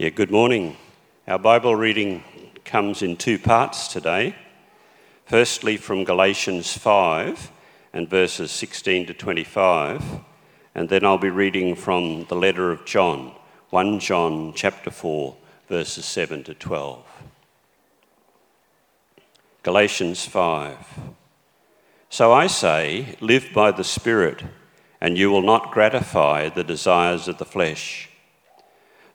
Yeah, good morning. Our Bible reading comes in two parts today. Firstly, from Galatians 5 and verses 16 to 25, and then I'll be reading from the letter of John, 1 John chapter 4, verses 7 to 12. Galatians 5. So I say, live by the Spirit, and you will not gratify the desires of the flesh.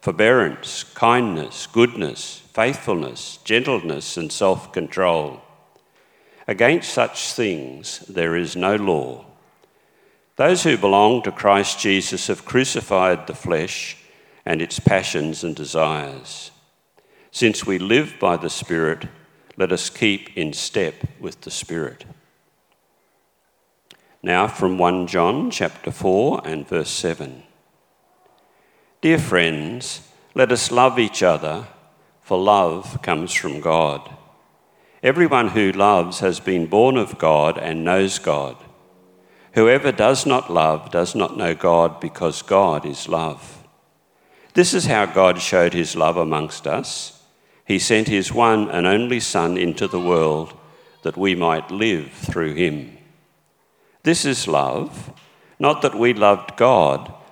forbearance, kindness, goodness faithfulness, gentleness, and self control. Against such things there is no law. Those who belong to Christ Jesus have crucified the flesh and its passions and desires. Since we live by the Spirit, let us keep in step with the Spirit. Now from 1 John chapter 4 and verse 7. Dear friends, let us love each other for love comes from God. Everyone who loves has been born of God and knows God. Whoever does not love does not know God because God is love. This is how God showed his love amongst us. He sent his one and only Son into the world that we might live through him. This is love, not that we loved God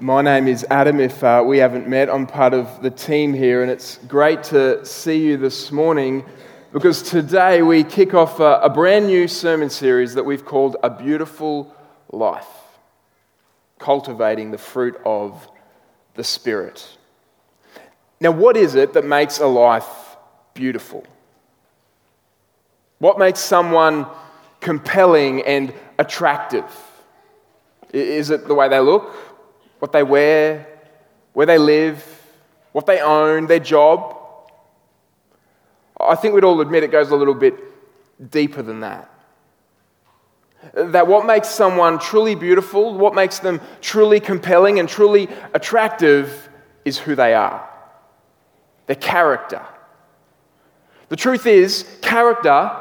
My name is Adam. If uh, we haven't met, I'm part of the team here, and it's great to see you this morning because today we kick off a, a brand new sermon series that we've called A Beautiful Life Cultivating the Fruit of the Spirit. Now, what is it that makes a life beautiful? What makes someone compelling and attractive? Is it the way they look? What they wear, where they live, what they own, their job. I think we'd all admit it goes a little bit deeper than that. That what makes someone truly beautiful, what makes them truly compelling and truly attractive is who they are, their character. The truth is, character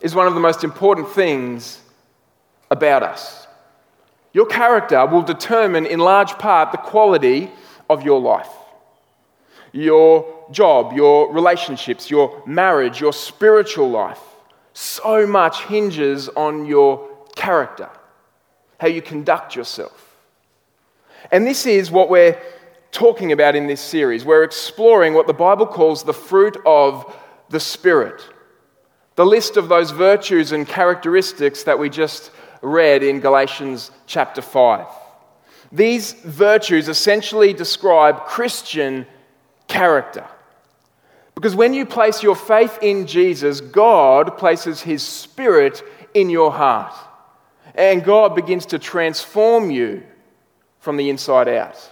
is one of the most important things about us. Your character will determine, in large part, the quality of your life. Your job, your relationships, your marriage, your spiritual life. So much hinges on your character, how you conduct yourself. And this is what we're talking about in this series. We're exploring what the Bible calls the fruit of the Spirit. The list of those virtues and characteristics that we just read in Galatians chapter 5. These virtues essentially describe Christian character. Because when you place your faith in Jesus, God places His Spirit in your heart. And God begins to transform you from the inside out.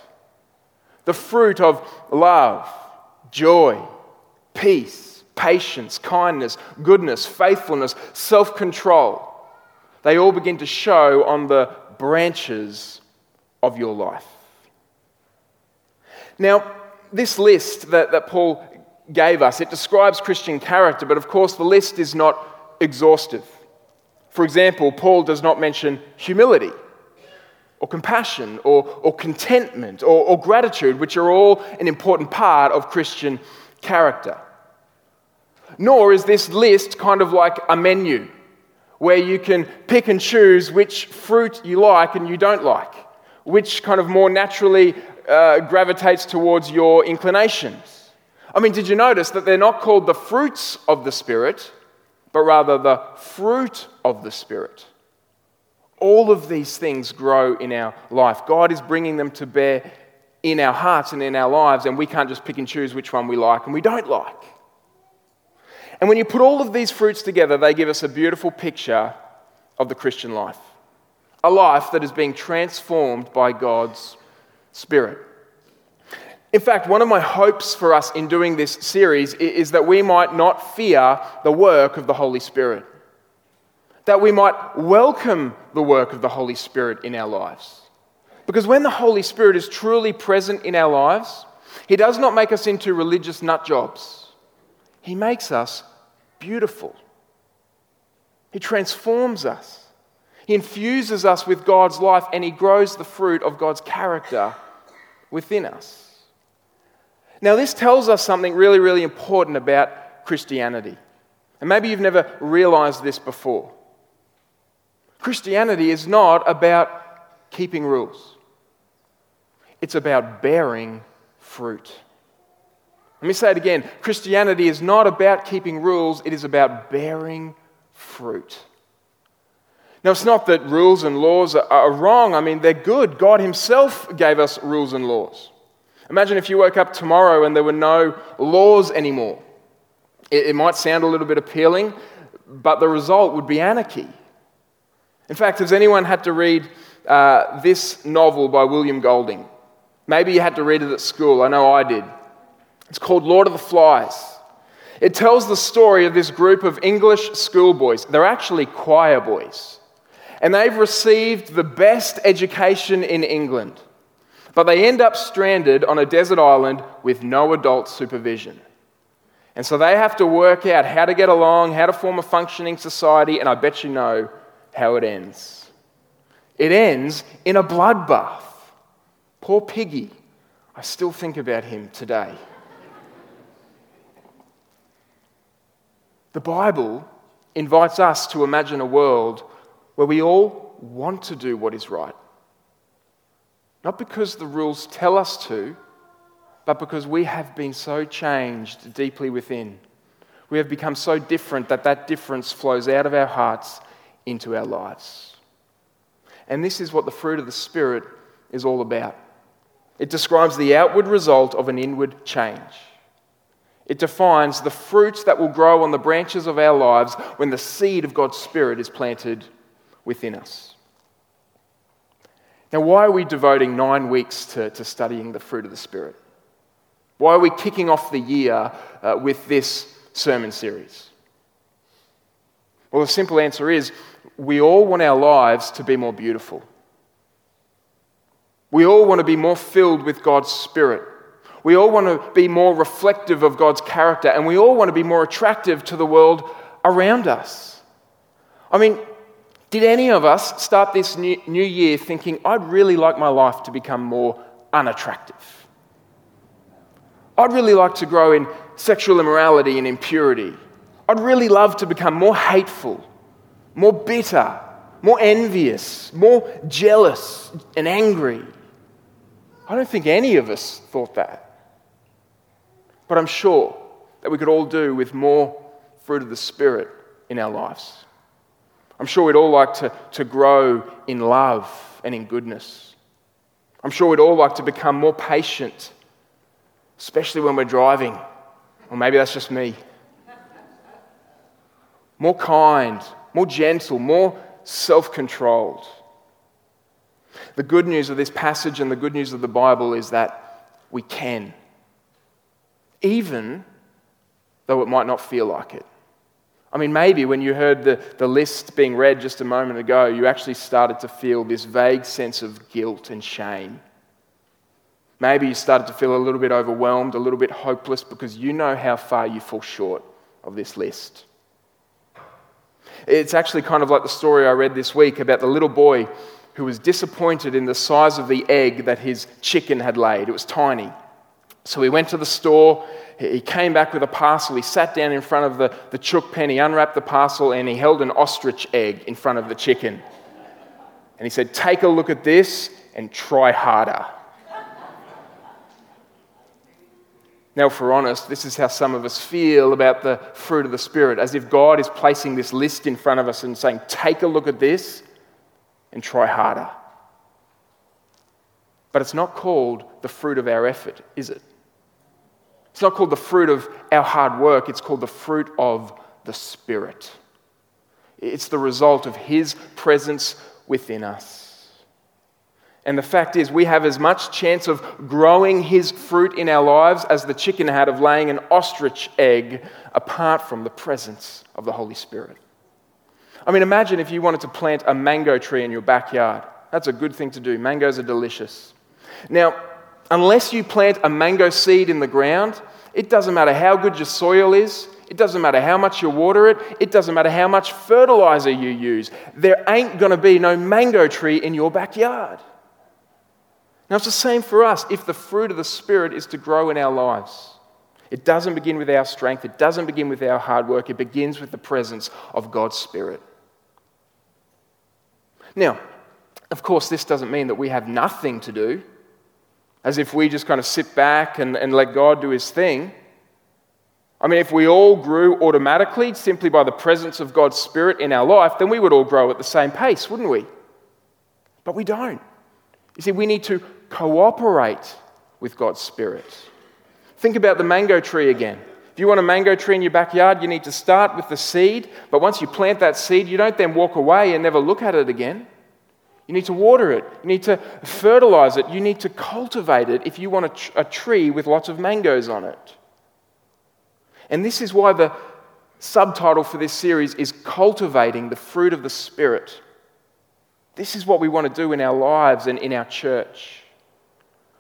The fruit of love, joy, peace, patience, kindness, goodness, faithfulness, self control they all begin to show on the branches of your life. Now, this list that, that Paul gave us. It describes Christian character, but of course, the list is not exhaustive. For example, Paul does not mention humility or compassion or, or contentment or, or gratitude, which are all an important part of Christian character. Nor is this list kind of like a menu where you can pick and choose which fruit you like and you don't like, which kind of more naturally uh, gravitates towards your inclinations. I mean, did you notice that they're not called the fruits of the Spirit, but rather the fruit of the Spirit? All of these things grow in our life. God is bringing them to bear in our hearts and in our lives, and we can't just pick and choose which one we like and we don't like. And when you put all of these fruits together, they give us a beautiful picture of the Christian life a life that is being transformed by God's Spirit. In fact, one of my hopes for us in doing this series is that we might not fear the work of the Holy Spirit, that we might welcome the work of the Holy Spirit in our lives. Because when the Holy Spirit is truly present in our lives, He does not make us into religious nut jobs. He makes us beautiful. He transforms us. He infuses us with God's life and He grows the fruit of God's character within us. Now, this tells us something really, really important about Christianity. And maybe you've never realized this before. Christianity is not about keeping rules, it's about bearing fruit. Let me say it again Christianity is not about keeping rules, it is about bearing fruit. Now, it's not that rules and laws are wrong. I mean, they're good. God Himself gave us rules and laws. Imagine if you woke up tomorrow and there were no laws anymore. It, might sound a little bit appealing, but the result would be anarchy. In fact, has anyone had to read uh, this novel by William Golding? Maybe you had to read it at school. I know I did. It's called Lord of the Flies. It tells the story of this group of English schoolboys. They're actually choir boys. And they've received the best education in England. But they end up stranded on a desert island with no adult supervision. And so they have to work out how to get along, how to form a functioning society, and I bet you know how it ends. It ends in a bloodbath. Poor Piggy. I still think about him today. The Bible invites us to imagine a world where we all want to do what is right. Not because the rules tell us to, but because we have been so changed deeply within. We have become so different that that difference flows out of our hearts into our lives. And this is what the fruit of the Spirit is all about. It describes the outward result of an inward change. It defines the fruits that will grow on the branches of our lives when the seed of God's Spirit is planted within us. Now, why are we devoting nine weeks to, to studying the fruit of the Spirit? Why are we kicking off the year uh, with this sermon series? Well, the simple answer is we all want our lives to be more beautiful. We all want to be more filled with God's Spirit. We all want to be more reflective of God's character, and we all want to be more attractive to the world around us. I mean, did any of us start this new, year thinking, I'd really like my life to become more unattractive? I'd really like to grow in sexual immorality and impurity. I'd really love to become more hateful, more bitter, more envious, more jealous and angry. I don't think any of us thought that. But I'm sure that we could all do with more fruit of the Spirit in our lives. I'm sure we'd all like to, to grow in love and in goodness. I'm sure we'd all like to become more patient, especially when we're driving. Or maybe that's just me. More kind, more gentle, more self controlled. The good news of this passage and the good news of the Bible is that we can even though it might not feel like it. I mean, maybe when you heard the, the list being read just a moment ago, you actually started to feel this vague sense of guilt and shame. Maybe you started to feel a little bit overwhelmed, a little bit hopeless because you know how far you fall short of this list. It's actually kind of like the story I read this week about the little boy who was disappointed in the size of the egg that his chicken had laid. It was tiny. So he went to the store, he came back with a parcel, he sat down in front of the, the chook pen, he unwrapped the parcel, and he held an ostrich egg in front of the chicken. And he said, Take a look at this and try harder. Now, if we're honest, this is how some of us feel about the fruit of the Spirit, as if God is placing this list in front of us and saying, Take a look at this and try harder. But it's not called the fruit of our effort, is it? It's not called the fruit of our hard work, it's called the fruit of the Spirit. It's the result of His presence within us. And the fact is, we have as much chance of growing his fruit in our lives as the chicken had of laying an ostrich egg apart from the presence of the Holy Spirit. I mean, imagine if you wanted to plant a mango tree in your backyard. That's a good thing to do. Mangoes are delicious. Now, unless you plant a mango seed in the ground, it doesn't matter how good your soil is, it doesn't matter how much you water it, it doesn't matter how much fertilizer you use. There ain't going to be no mango tree in your backyard. Now, it's the same for us if the fruit of the Spirit is to grow in our lives. It doesn't begin with our strength, it doesn't begin with our hard work, it begins with the presence of God's Spirit. Now, of course, this doesn't mean that we have nothing to do, as if we just kind of sit back and, and let God do his thing. I mean, if we all grew automatically simply by the presence of God's Spirit in our life, then we would all grow at the same pace, wouldn't we? But we don't. You see, we need to cooperate with God's Spirit. Think about the mango tree again. If you want a mango tree in your backyard, you need to start with the seed, but once you plant that seed, you don't then walk away and never look at it again. You need to water it, you need to fertilize it, you need to cultivate it if you want a, tr- a tree with lots of mangoes on it. And this is why the subtitle for this series is Cultivating the Fruit of the Spirit. This is what we want to do in our lives and in our church.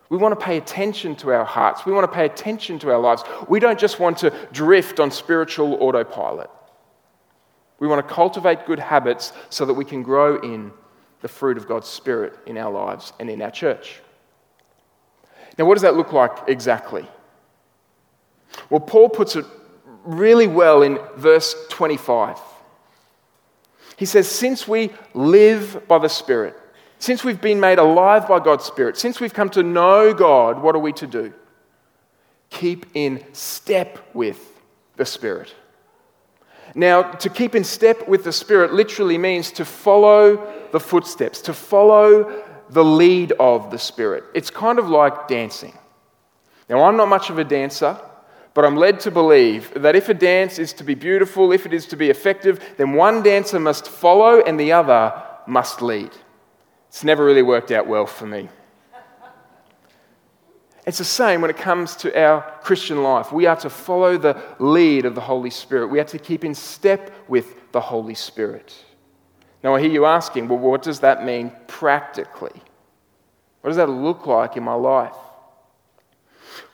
We want to pay attention to our hearts. We want to pay attention to our lives. We don't just want to drift on spiritual autopilot. We want to cultivate good habits so that we can grow in the fruit of God's Spirit in our lives and in our church. Now, what does that look like exactly? Well, Paul puts it really well in verse 25. He says, Since we live by the Spirit, since we've been made alive by God's Spirit, since we've come to know God, what are we to do? Keep in step with the Spirit. Now, to keep in step with the Spirit literally means to follow the footsteps, to follow the lead of the Spirit. It's kind of like dancing. Now, I'm not much of a dancer, but I'm led to believe that if a dance is to be beautiful, if it is to be effective, then one dancer must follow and the other must lead. It's never really worked out well for me. It's the same when it comes to our Christian life. We are to follow the lead of the Holy Spirit. We are to keep in step with the Holy Spirit. Now, I hear you asking, well, what does that mean practically? What does that look like in my life?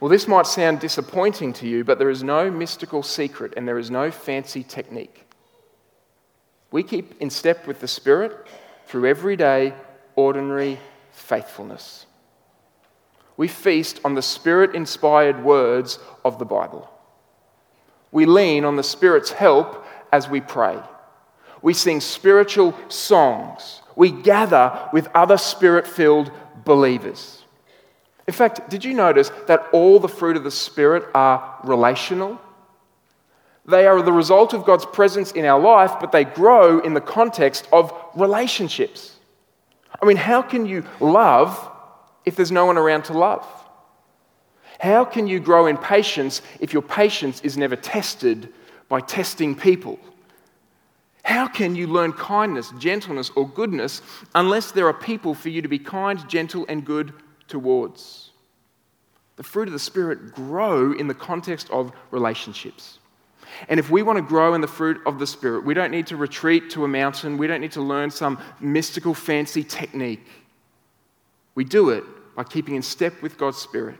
Well, this might sound disappointing to you, but there is no mystical secret and there is no fancy technique. We keep in step with the Spirit through everyday ordinary faithfulness. We feast on the Spirit inspired words of the Bible. We lean on the Spirit's help as we pray. We sing spiritual songs. We gather with other Spirit filled believers. In fact, did you notice that all the fruit of the Spirit are relational? They are the result of God's presence in our life, but they grow in the context of relationships. I mean, how can you love if there's no one around to love? How can you grow in patience if your patience is never tested by testing people? How can you learn kindness, gentleness, or goodness unless there are people for you to be kind, gentle, and good towards? The fruit of the Spirit grow in the context of relationships. And if we want to grow in the fruit of the Spirit, we don't need to retreat to a mountain. We don't need to learn some mystical, fancy technique. We do it by keeping in step with God's Spirit,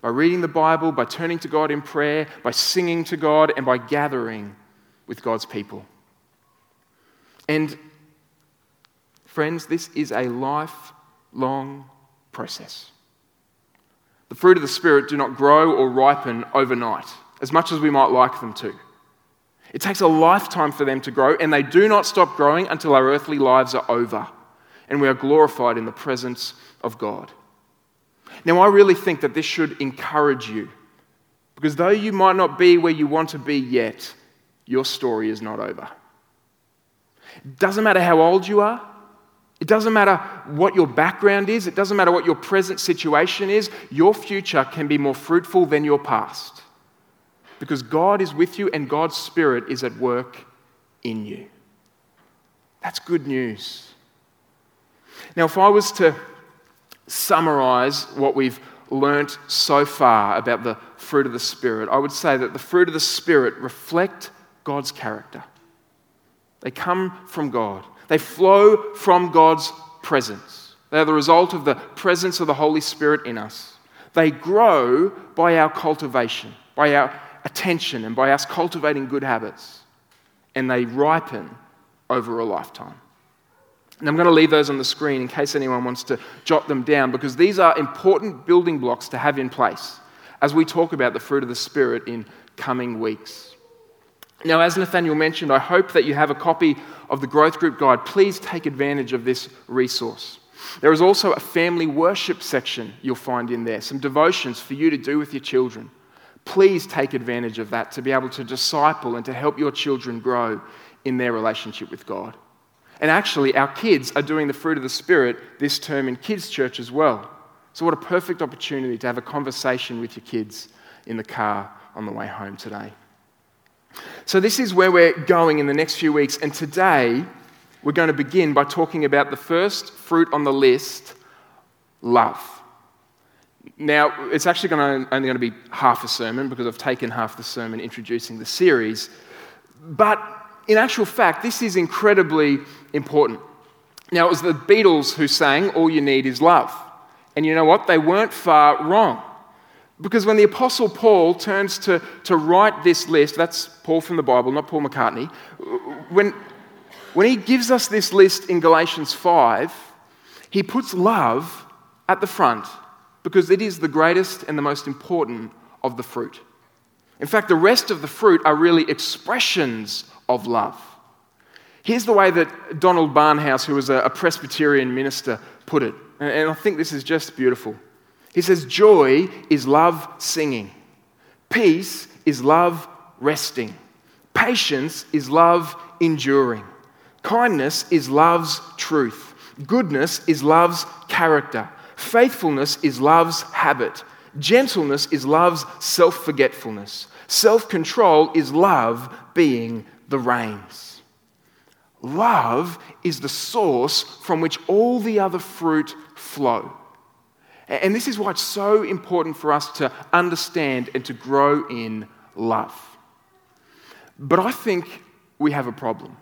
by reading the Bible, by turning to God in prayer, by singing to God, and by gathering with God's people. And friends, this is a lifelong process. The fruit of the Spirit do not grow or ripen overnight, as much as we might like them to. It takes a lifetime for them to grow, and they do not stop growing until our earthly lives are over and we are glorified in the presence of God. Now, I really think that this should encourage you because though you might not be where you want to be yet, your story is not over. It doesn't matter how old you are, it doesn't matter what your background is, it doesn't matter what your present situation is, your future can be more fruitful than your past because God is with you and God's Spirit is at work in you. That's good news. Now, if I was to summarize what we've learnt so far about the fruit of the Spirit, I would say that the fruit of the Spirit reflect God's character. They come from God, they flow from God's presence. They are the result of the presence of the Holy Spirit in us. They grow by our cultivation, by our attention, and by us cultivating good habits. And they ripen over a lifetime. And I'm going to leave those on the screen in case anyone wants to jot them down because these are important building blocks to have in place as we talk about the fruit of the Spirit in coming weeks. Now, as Nathaniel mentioned, I hope that you have a copy of the Growth Group Guide. Please take advantage of this resource. There is also a family worship section you'll find in there, some devotions for you to do with your children. Please take advantage of that to be able to disciple and to help your children grow in their relationship with God. And actually, our kids are doing the fruit of the Spirit this term in kids' church as well. So, what a perfect opportunity to have a conversation with your kids in the car on the way home today. So, this is where we're going in the next few weeks. And today, we're going to begin by talking about the first fruit on the list love. Now, it's actually going to, only going to be half a sermon because I've taken half the sermon introducing the series. But in actual fact, this is incredibly important. Now, it was the Beatles who sang, All You Need Is Love. And you know what? They weren't far wrong. Because when the Apostle Paul turns to, to write this list, that's Paul from the Bible, not Paul McCartney. When, when he gives us this list in Galatians 5, he puts love at the front because it is the greatest and the most important of the fruit. In fact, the rest of the fruit are really expressions of love. Here's the way that Donald Barnhouse, who was a Presbyterian minister, put it. And I think this is just beautiful. He says, Joy is love singing, peace is love resting, patience is love enduring, kindness is love's truth, goodness is love's character, faithfulness is love's habit, gentleness is love's self forgetfulness, self control is love being the reins. Love is the source from which all the other fruit flow. And this is why it's so important for us to understand and to grow in love. But I think we have a problem.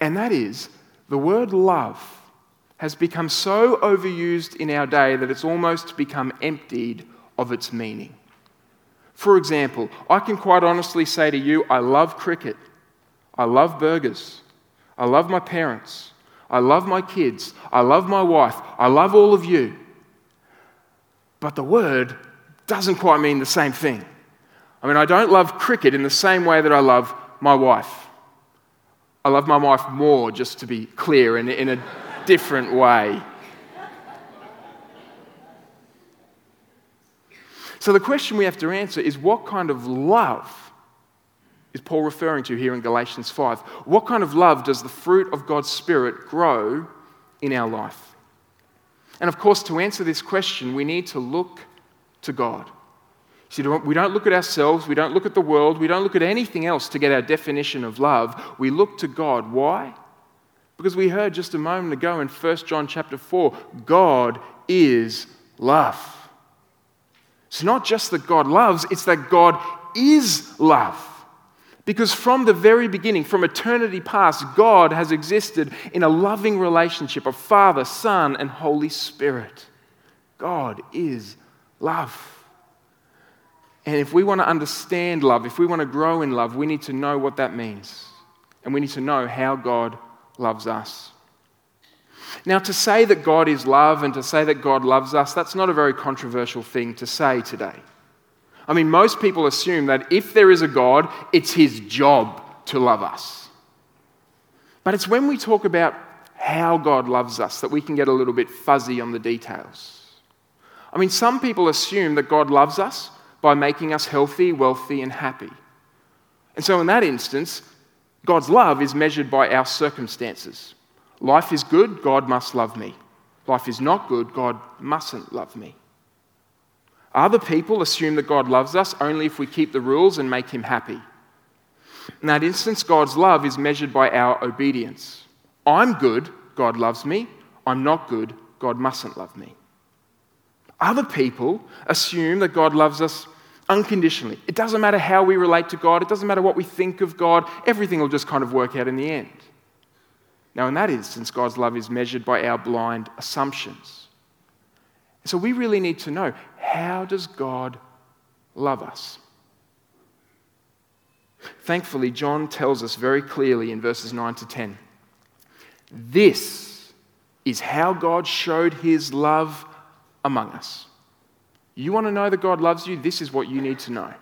And that is the word love has become so overused in our day that it's almost become emptied of its meaning. For example, I can quite honestly say to you, I love cricket. I love burgers. I love my parents. I love my kids. I love my wife. I love all of you. But the word doesn't quite mean the same thing. I mean, I don't love cricket in the same way that I love my wife. I love my wife more, just to be clear, in, in a different way. So the question we have to answer is what kind of love is Paul referring to here in Galatians 5? What kind of love does the fruit of God's Spirit grow in our life? And of course, to answer this question, we need to look to God. See, we don't look at ourselves, we don't look at the world, we don't look at anything else to get our definition of love. We look to God. Why? Because we heard just a moment ago in 1 John chapter 4, God is love. It's not just that God loves, it's that God is love. Because from the very beginning, from eternity past, God has existed in a loving relationship of Father, Son, and Holy Spirit. God is love. And if we want to understand love, if we want to grow in love, we need to know what that means. And we need to know how God loves us. Now, to say that God is love and to say that God loves us, that's not a very controversial thing to say today. I mean, most people assume that if there is a God, it's his job to love us. But it's when we talk about how God loves us that we can get a little bit fuzzy on the details. I mean, some people assume that God loves us by making us healthy, wealthy, and happy. And so, in that instance, God's love is measured by our circumstances. Life is good, God must love me. Life is not good, God mustn't love me. Other people assume that God loves us only if we keep the rules and make him happy. In that instance, God's love is measured by our obedience. I'm good, God loves me. I'm not good, God mustn't love me. Other people assume that God loves us unconditionally. It doesn't matter how we relate to God, it doesn't matter what we think of God, everything will just kind of work out in the end. Now, in that instance, God's love is measured by our blind assumptions. So we really need to know how does God love us? Thankfully, John tells us very clearly in verses 9 to 10 this is how God showed his love among us. You want to know that God loves you? This is what you need to know.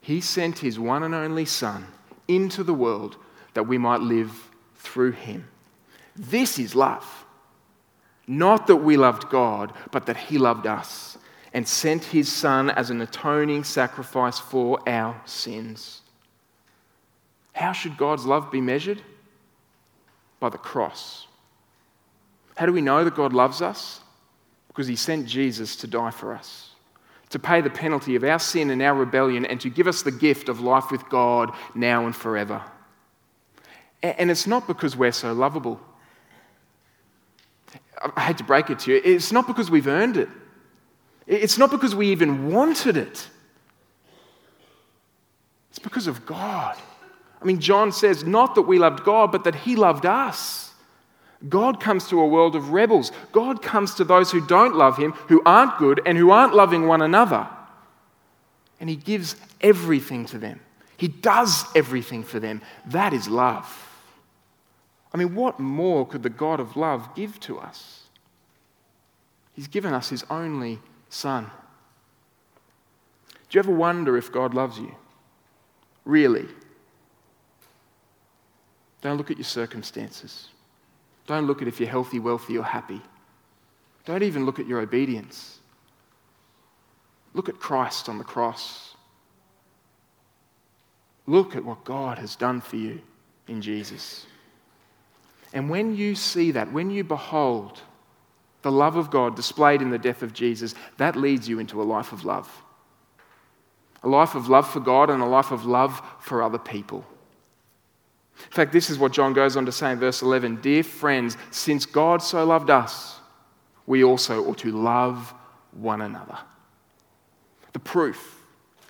He sent his one and only Son into the world that we might live through him. This is love. Not that we loved God, but that he loved us and sent his Son as an atoning sacrifice for our sins. How should God's love be measured? By the cross. How do we know that God loves us? Because he sent Jesus to die for us, to pay the penalty of our sin and our rebellion, and to give us the gift of life with God now and forever. And it's not because we're so lovable. I hate to break it to you, it's not because we've earned it. It's not because we even wanted it. It's because of God. I mean, John says, not that we loved God, but that He loved us. God comes to a world of rebels. God comes to those who don't love Him, who aren't good, and who aren't loving one another. And He gives everything to them. He does everything for them. That is love. I mean, what more could the God of love give to us? He's given us His only Son. Do you ever wonder if God loves you? Really? Don't look at your circumstances. Don't look at if you're healthy, wealthy, or happy. Don't even look at your obedience. Look at Christ on the cross. Look at what God has done for you in Jesus. And when you see that, when you behold the love of God displayed in the death of Jesus, that leads you into a life of love. A life of love for God and a life of love for other people. In fact, this is what John goes on to say in verse 11 Dear friends, since God so loved us, we also ought to love one another. The proof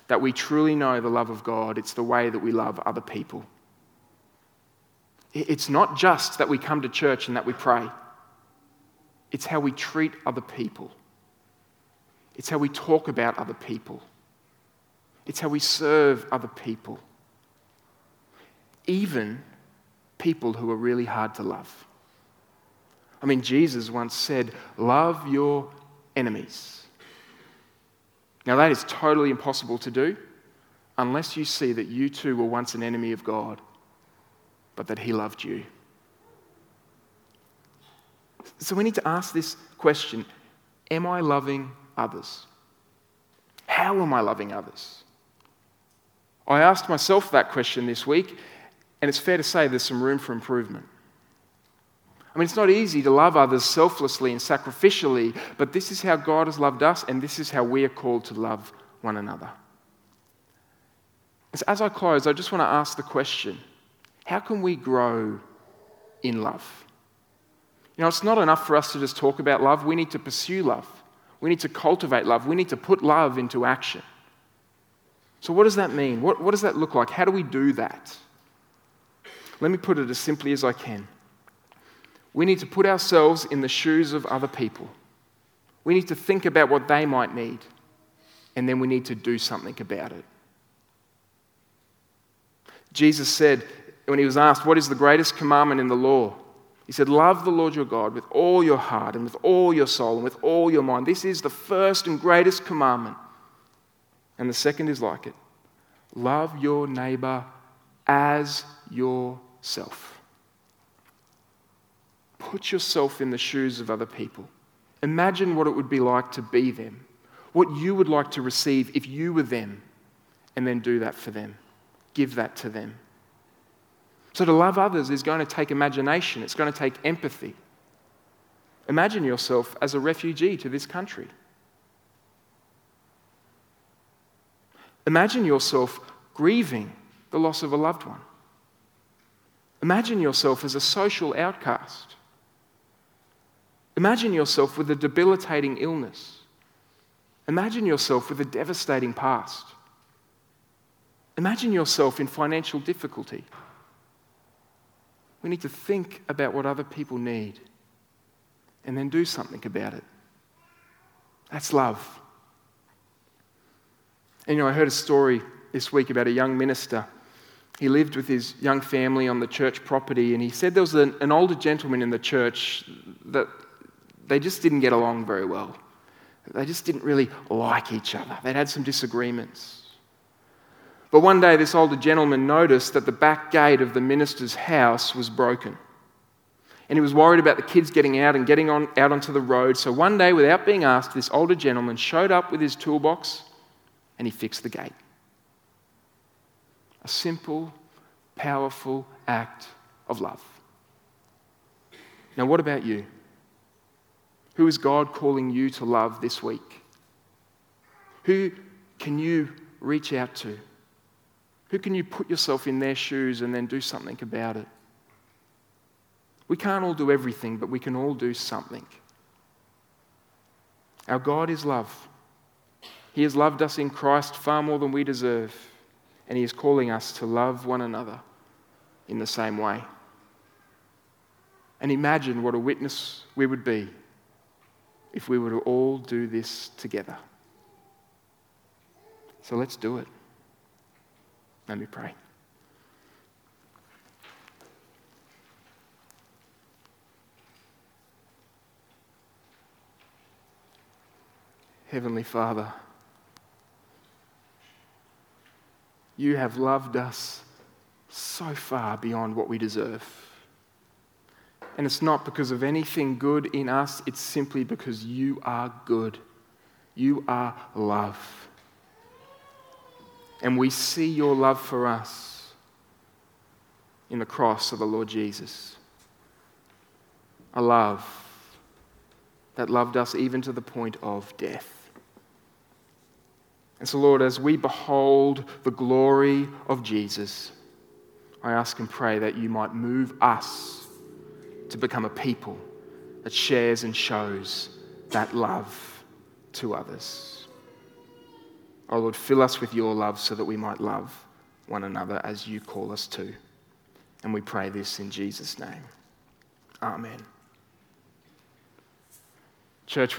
that we truly know the love of God, it's the way that we love other people. It's not just that we come to church and that we pray, it's how we treat other people, it's how we talk about other people, it's how we serve other people, even people who are really hard to love. I mean, Jesus once said, Love your enemies. Now, that is totally impossible to do unless you see that you too were once an enemy of God but that He loved you. So we need to ask this question Am I loving others? How am I loving others? I asked myself that question this week, and it's fair to say there's some room for improvement. I mean, it's not easy to love others selflessly and sacrificially, but this is how God has loved us, and this is how we are called to love one another. So as I close, I just want to ask the question how can we grow in love? You know, it's not enough for us to just talk about love. We need to pursue love. We need to cultivate love. We need to put love into action. So, what does that mean? What, what does that look like? How do we do that? Let me put it as simply as I can. We need to put ourselves in the shoes of other people. We need to think about what they might need, and then we need to do something about it. Jesus said, when he was asked, What is the greatest commandment in the law? He said, Love the Lord your God with all your heart and with all your soul and with all your mind. This is the first and greatest commandment. And the second is like it love your neighbor as yourself. Put yourself in the shoes of other people. Imagine what it would be like to be them, what you would like to receive if you were them, and then do that for them. Give that to them. So, to love others is going to take imagination, it's going to take empathy. Imagine yourself as a refugee to this country. Imagine yourself grieving the loss of a loved one. Imagine yourself as a social outcast. Imagine yourself with a debilitating illness. Imagine yourself with a devastating past. Imagine yourself in financial difficulty. We need to think about what other people need and then do something about it. That's love. And you know, I heard a story this week about a young minister. He lived with his young family on the church property, and he said there was an, an older gentleman in the church that they just didn't get along very well. They just didn't really like each other. They'd had some disagreements. But one day, this older gentleman noticed that the back gate of the minister's house was broken. And he was worried about the kids getting out and getting on, out onto the road. So one day, without being asked, this older gentleman showed up with his toolbox and he fixed the gate. A simple, powerful act of love. Now, what about you? Who is God calling you to love this week? Who can you reach out to? Who can you put yourself in their shoes and then do something about it? We can't all do everything, but we can all do something. Our God is love. He has loved us in Christ far more than we deserve, and He is calling us to love one another in the same way. And imagine what a witness we would be if we were to all do this together. So let's do it. Let me pray. Heavenly Father, you have loved us so far beyond what we deserve. And it's not because of anything good in us, it's simply because you are good. You are love. And we see your love for us in the cross of the Lord Jesus. A love that loved us even to the point of death. And so, Lord, as we behold the glory of Jesus, I ask and pray that you might move us to become a people that shares and shows that love to others. Oh Lord, fill us with your love so that we might love one another as you call us to. And we pray this in Jesus' name. Amen. Church,